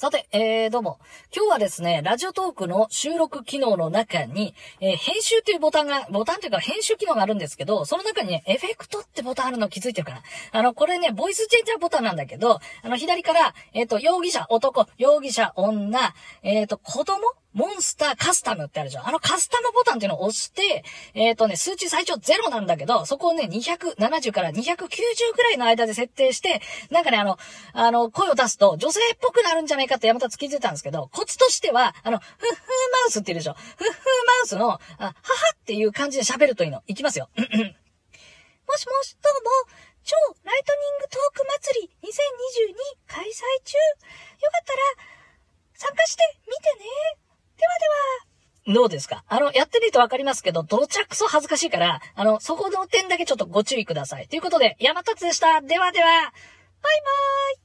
さて、えー、どうも。今日はですね、ラジオトークの収録機能の中に、えー、編集っていうボタンが、ボタンというか編集機能があるんですけど、その中にね、エフェクトってボタンあるの気づいてるかなあの、これね、ボイスチェンジャーボタンなんだけど、あの、左から、えっ、ー、と、容疑者、男、容疑者、女、えっ、ー、と、子供モンスターカスタムってあるじゃん。あのカスタムボタンっていうのを押して、えっ、ー、とね、数値最長0なんだけど、そこをね、270から290くらいの間で設定して、なんかね、あの、あの、声を出すと女性っぽくなるんじゃないかって山田つきてたんですけど、コツとしては、あの、フッフーマウスって言うでしょ。フッフーマウスの、あ、ははっていう感じで喋るといいの。いきますよ。もしもし、どうも、超ライトニングトーク祭り2022開催中。よかったら、参加して。どうですか？あの、やってみるとわかりますけど、どちゃくそ恥ずかしいから、あの、そこの点だけちょっとご注意ください。ということで、山立でした。ではでは、バイバーイ